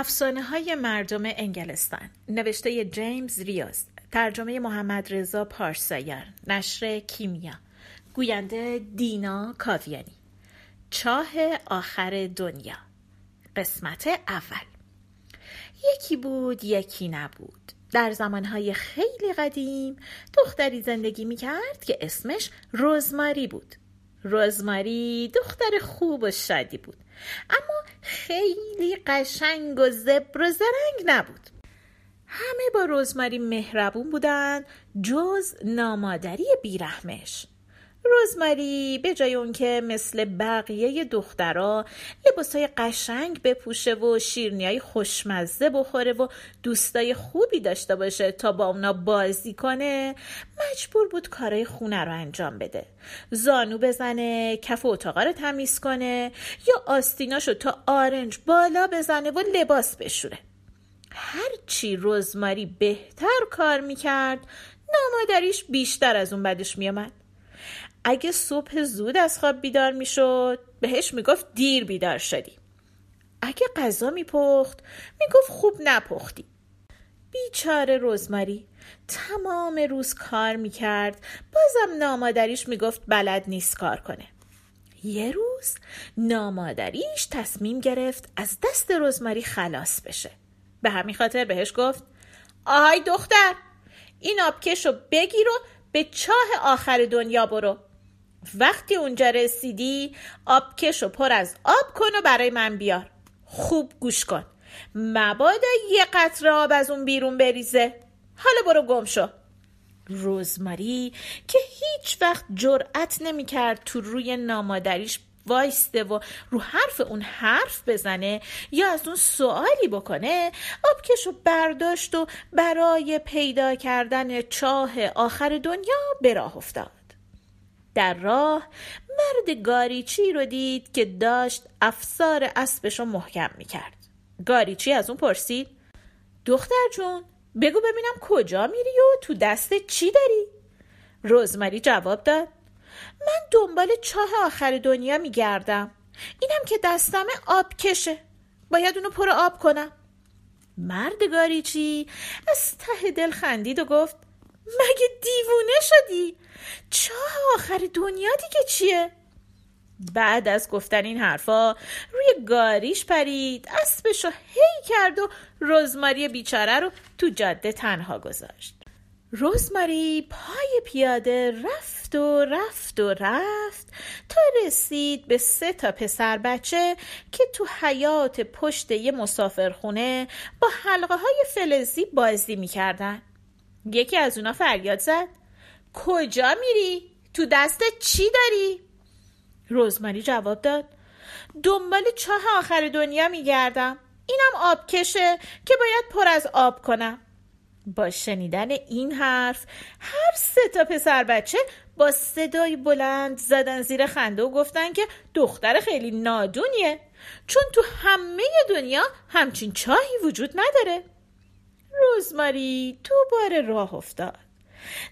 افسانه های مردم انگلستان. نوشته جیمز ریوز ترجمه محمد رضا پارسایار. نشر کیمیا. گوینده دینا کاویانی. چاه آخر دنیا. قسمت اول. یکی بود یکی نبود. در زمانهای خیلی قدیم دختری زندگی می کرد که اسمش روزماری بود. روزماری دختر خوب و شادی بود. اما خیلی قشنگ و زبر و زرنگ نبود. همه با روزماری مهربون بودن جز نامادری بیرحمش. روزماری به جای اون که مثل بقیه دخترا لباسای قشنگ بپوشه و های خوشمزه بخوره و دوستای خوبی داشته باشه تا با اونا بازی کنه مجبور بود کارای خونه رو انجام بده. زانو بزنه کف اتاقا رو تمیز کنه یا آستیناشو تا آرنج بالا بزنه و لباس بشوره. هرچی روزماری بهتر کار می‌کرد نامادریش بیشتر از اون بدش میامد اگه صبح زود از خواب بیدار می‌شد بهش می‌گفت دیر بیدار شدی. اگه غذا میپخت می‌گفت خوب نپختی. بیچاره روزماری تمام روز کار می‌کرد بازم نامادریش می‌گفت بلد نیست کار کنه. یه روز نامادریش تصمیم گرفت از دست روزماری خلاص بشه. به همین خاطر بهش گفت آهای دختر این آبکش رو بگیر و به چاه آخر دنیا برو. وقتی اونجا رسیدی آبکش و پر از آب کن و برای من بیار. خوب گوش کن. مبادا یه قطره آب از اون بیرون بریزه. حالا برو گم شو. روزماری که هیچ وقت جرأت نمی‌کرد تو روی نامادریش وایسته و رو حرف اون حرف بزنه یا از اون سوالی بکنه آبکش رو برداشت و برای پیدا کردن چاه آخر دنیا به راه افتاد. در راه مرد گاریچی رو دید که داشت افسار اسبش رو محکم می‌کرد. گاریچی از اون پرسید دختر جون بگو ببینم کجا میری و تو دست چی داری؟ روزمری جواب داد من دنبال چاه آخر دنیا میگردم. اینم که دستم آب کشه. باید اونو پر آب کنم. مرد گاریچی از ته دل خندید و گفت مگه دیوونه شدی؟ چاه آخر دنیا دیگه چیه؟ بعد از گفتن این حرفا روی گاریش پرید اسبشو هی کرد و رزماری بیچاره رو تو جاده تنها گذاشت. رزماری پای پیاده رفت و رفت و رفت تا رسید به سه تا پسر بچه که تو حیات پشت یه مسافرخونه با حلقه های فلزی بازی می‌کردن. یکی از اونا فریاد زد. کجا میری؟ تو دست چی داری؟ روزماری جواب داد. دنبال چاه آخر دنیا میگردم. اینم آبکشه که باید پر از آب کنم. با شنیدن این حرف هر سه تا پسر بچه با صدای بلند زدن زیر خنده و گفتن که دختر خیلی نادونیه. چون تو همه دنیا همچین چاهی وجود نداره. روزماری دوباره راه افتاد.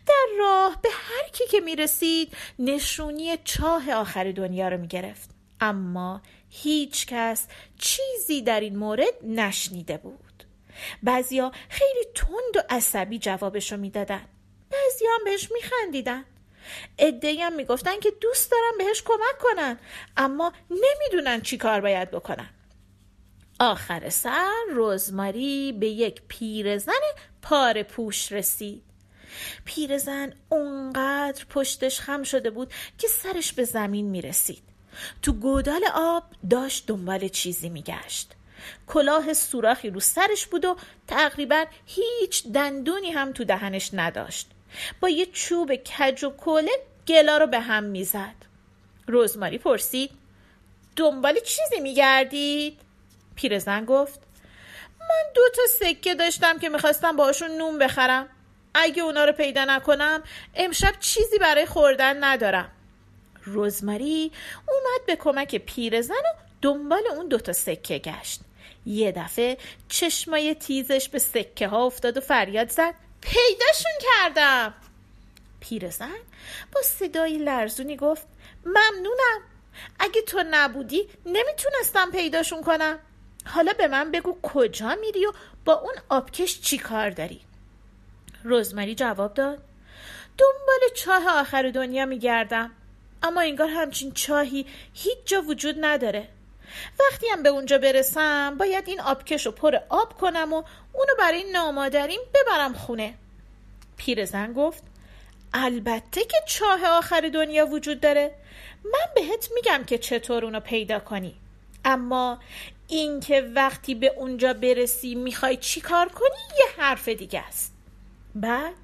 در راه به هر کی که می رسید نشونی چاه آخر دنیا رو می گرفت اما هیچ کس چیزی در این مورد نشنیده بود. بعضیا خیلی تند و عصبی جوابشو می‌دادن. بعضی هم بهش میخندیدن. ادهی هم می‌گفتن که دوست دارن بهش کمک کنن اما نمی‌دونن چی کار باید بکنن. آخر سر روزماری به یک پیرزن پار پوش رسید. پیرزن اونقدر پشتش خم شده بود که سرش به زمین می رسید. تو گودال آب داشت دنبال چیزی میگشت کلاه سوراخی رو سرش بود و تقریبا هیچ دندونی هم تو دهنش نداشت. با یه چوب کج و کله گلا رو به هم می‌زد روزماری پرسید دنبال چیزی میگردید پیرزن گفت من دو تا سکه داشتم که می‌خواستم باشون نون بخرم. اگه اونا رو پیدا نکنم امشب چیزی برای خوردن ندارم. روزماری اومد به کمک پیرزن و دنبال اون دوتا سکه گشت. یه دفعه چشمای تیزش به سکه ها افتاد و فریاد زد پیداشون کردم. پیرزن با صدای لرزونی گفت ممنونم. اگه تو نبودی نمی‌تونستم پیداشون کنم. حالا به من بگو کجا میری و با اون آبکش چی کار داری؟ روزمری جواب داد. دنبال چاه آخر دنیا میگردم. اما انگار همچین چاهی هیچ جا وجود نداره. وقتی هم به اونجا برسم باید این آبکش رو پر آب کنم و اونو برای نامادریم ببرم خونه. پیرزن گفت البته که چاه آخر دنیا وجود داره. من بهت میگم که چطور اونو پیدا کنی. اما اینکه وقتی به اونجا برسی می‌خوای چی کار کنی؟ یه حرف دیگه است. بعد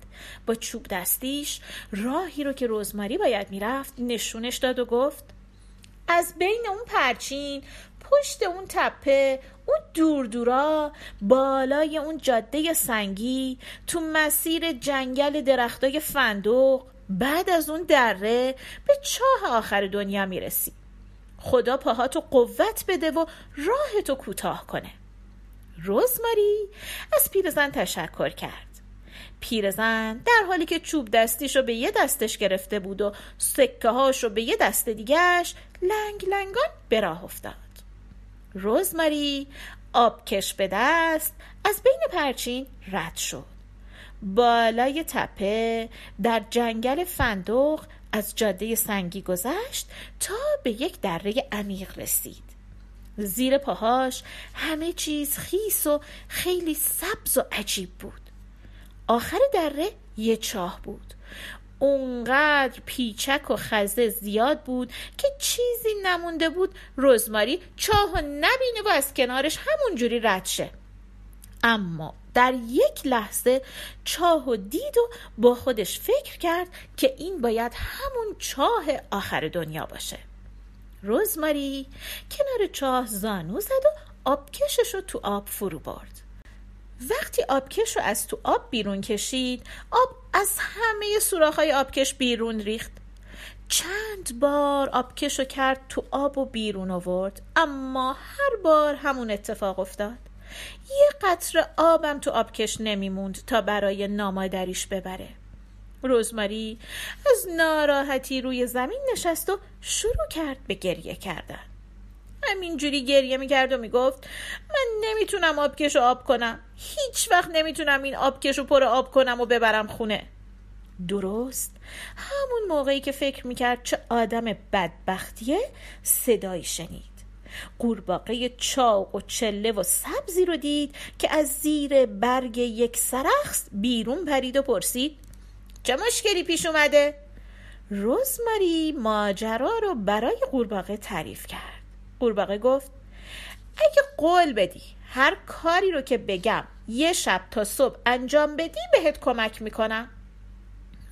با چوب دستیش راهی رو که روزماری باید می‌رفت نشونش داد و گفت از بین اون پرچین پشت اون تپه اون دور دورا بالای اون جاده سنگی تو مسیر جنگل درختای فندوق بعد از اون دره به چاه آخر دنیا می‌رسی. خدا پاهاتو قوت بده و راهتو کوتاه کنه. روزماری از پیرزن تشکر کرد. پیرزن در حالی که چوب دستیش رو به یه دستش گرفته بود و سکه هاش رو به یه دست دیگهش لنگ لنگان به راه افتاد. روزماری آبکش به دست از بین پرچین رد شد. بالای تپه در جنگل فندق از جاده سنگی گذشت تا به یک دره عمیق رسید. زیر پاهاش همه چیز خیس و خیلی سبز و عجیب بود. آخر دره یه چاه بود. اونقدر پیچک و خزه زیاد بود که چیزی نمونده بود. رزماری چاه و نبینه و از کنارش همونجوری رد شه. اما در یک لحظه چاه و دید و با خودش فکر کرد که این باید همون چاه آخر دنیا باشه. رزماری کنار چاه زانو زد و آبکشش رو تو آب فرو برد. وقتی آبکش رو از تو آب بیرون کشید آب از همه سوراخ‌های آبکش بیرون ریخت. چند بار آبکش رو کرد تو آب و بیرون آورد اما هر بار همون اتفاق افتاد. یه قطر آبم تو آبکش نمیموند تا برای نامادریش ببره. روزماری از ناراحتی روی زمین نشست و شروع کرد به گریه کردن. همینجوری گریه می‌کرد و می‌گفت من نمی‌تونم آبکش آب کنم. هیچ وقت نمی‌تونم این آبکش رو پر آب کنم و ببرم خونه. درست. همون موقعی که فکر می‌کرد چه آدم بدبختیه صدایی شنید. قورباغه چاق و چله و سبزی رو دید که از زیر برگ یک سرخس بیرون پرید و پرسید چه مشکلی پیش اومده؟ روزماری ماجرا رو برای قورباغه تعریف کرد قورباغه گفت اگه قول بدی هر کاری رو که بگم یه شب تا صبح انجام بدی بهت کمک می‌کنم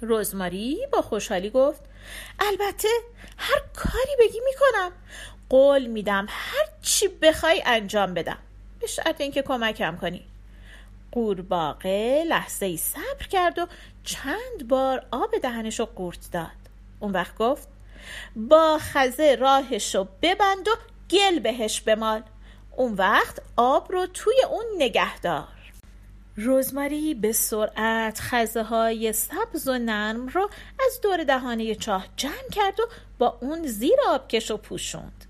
روزماری با خوشحالی گفت البته هر کاری بگی می‌کنم. قول میدم هر چی بخوای انجام بدم. به شرط اینکه کمکم کنی. قورباغه لحظه ای صبر کرد و چند بار آب دهنش رو قورت داد. اون وقت گفت با خزه راهشو ببند و گل بهش بمال. اون وقت آب رو توی اون نگه دار روزماری به سرعت خزه های سبز و نرم رو از دور دهانه چاه جمع کرد و با اون زیر آبکش و پوشوند.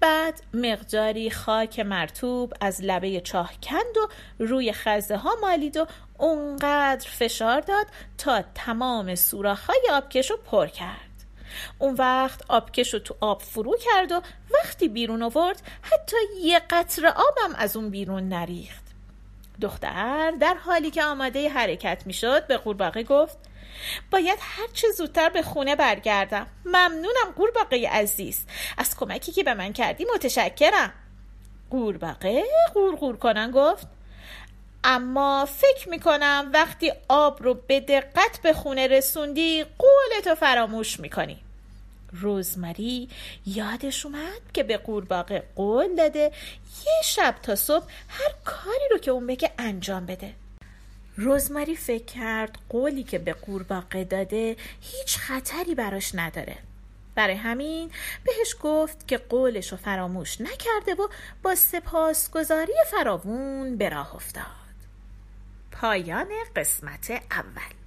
بعد مقداری خاک مرتوب از لبه چاه کند و روی خزه ها مالید و اونقدر فشار داد تا تمام های آبکش رو پر کرد. اون وقت آبکش رو تو آب فرو کرد و وقتی بیرون آورد حتی یه قطر آبم از اون بیرون نریخت. دختر در حالی که آماده حرکت می‌شد به قورباغه گفت باید هر چه زودتر به خونه برگردم. ممنونم قورباغه عزیز. از کمکی که به من کردی متشکرم. قورباغه قورقور کنن گفت اما فکر می‌کنم وقتی آب رو به دقت به خونه رسوندی قولتو فراموش می‌کنی. روزمری یادش اومد که به قورباغه قول داده یه شب تا صبح هر کاری رو که اون بگه انجام بده. روزمری فکر کرد قولی که به قورباغه داده هیچ خطری براش نداره. برای همین بهش گفت که قولش رو فراموش نکرده و با سپاسگزاری فراوون به راه افتاد. پایان قسمت اول.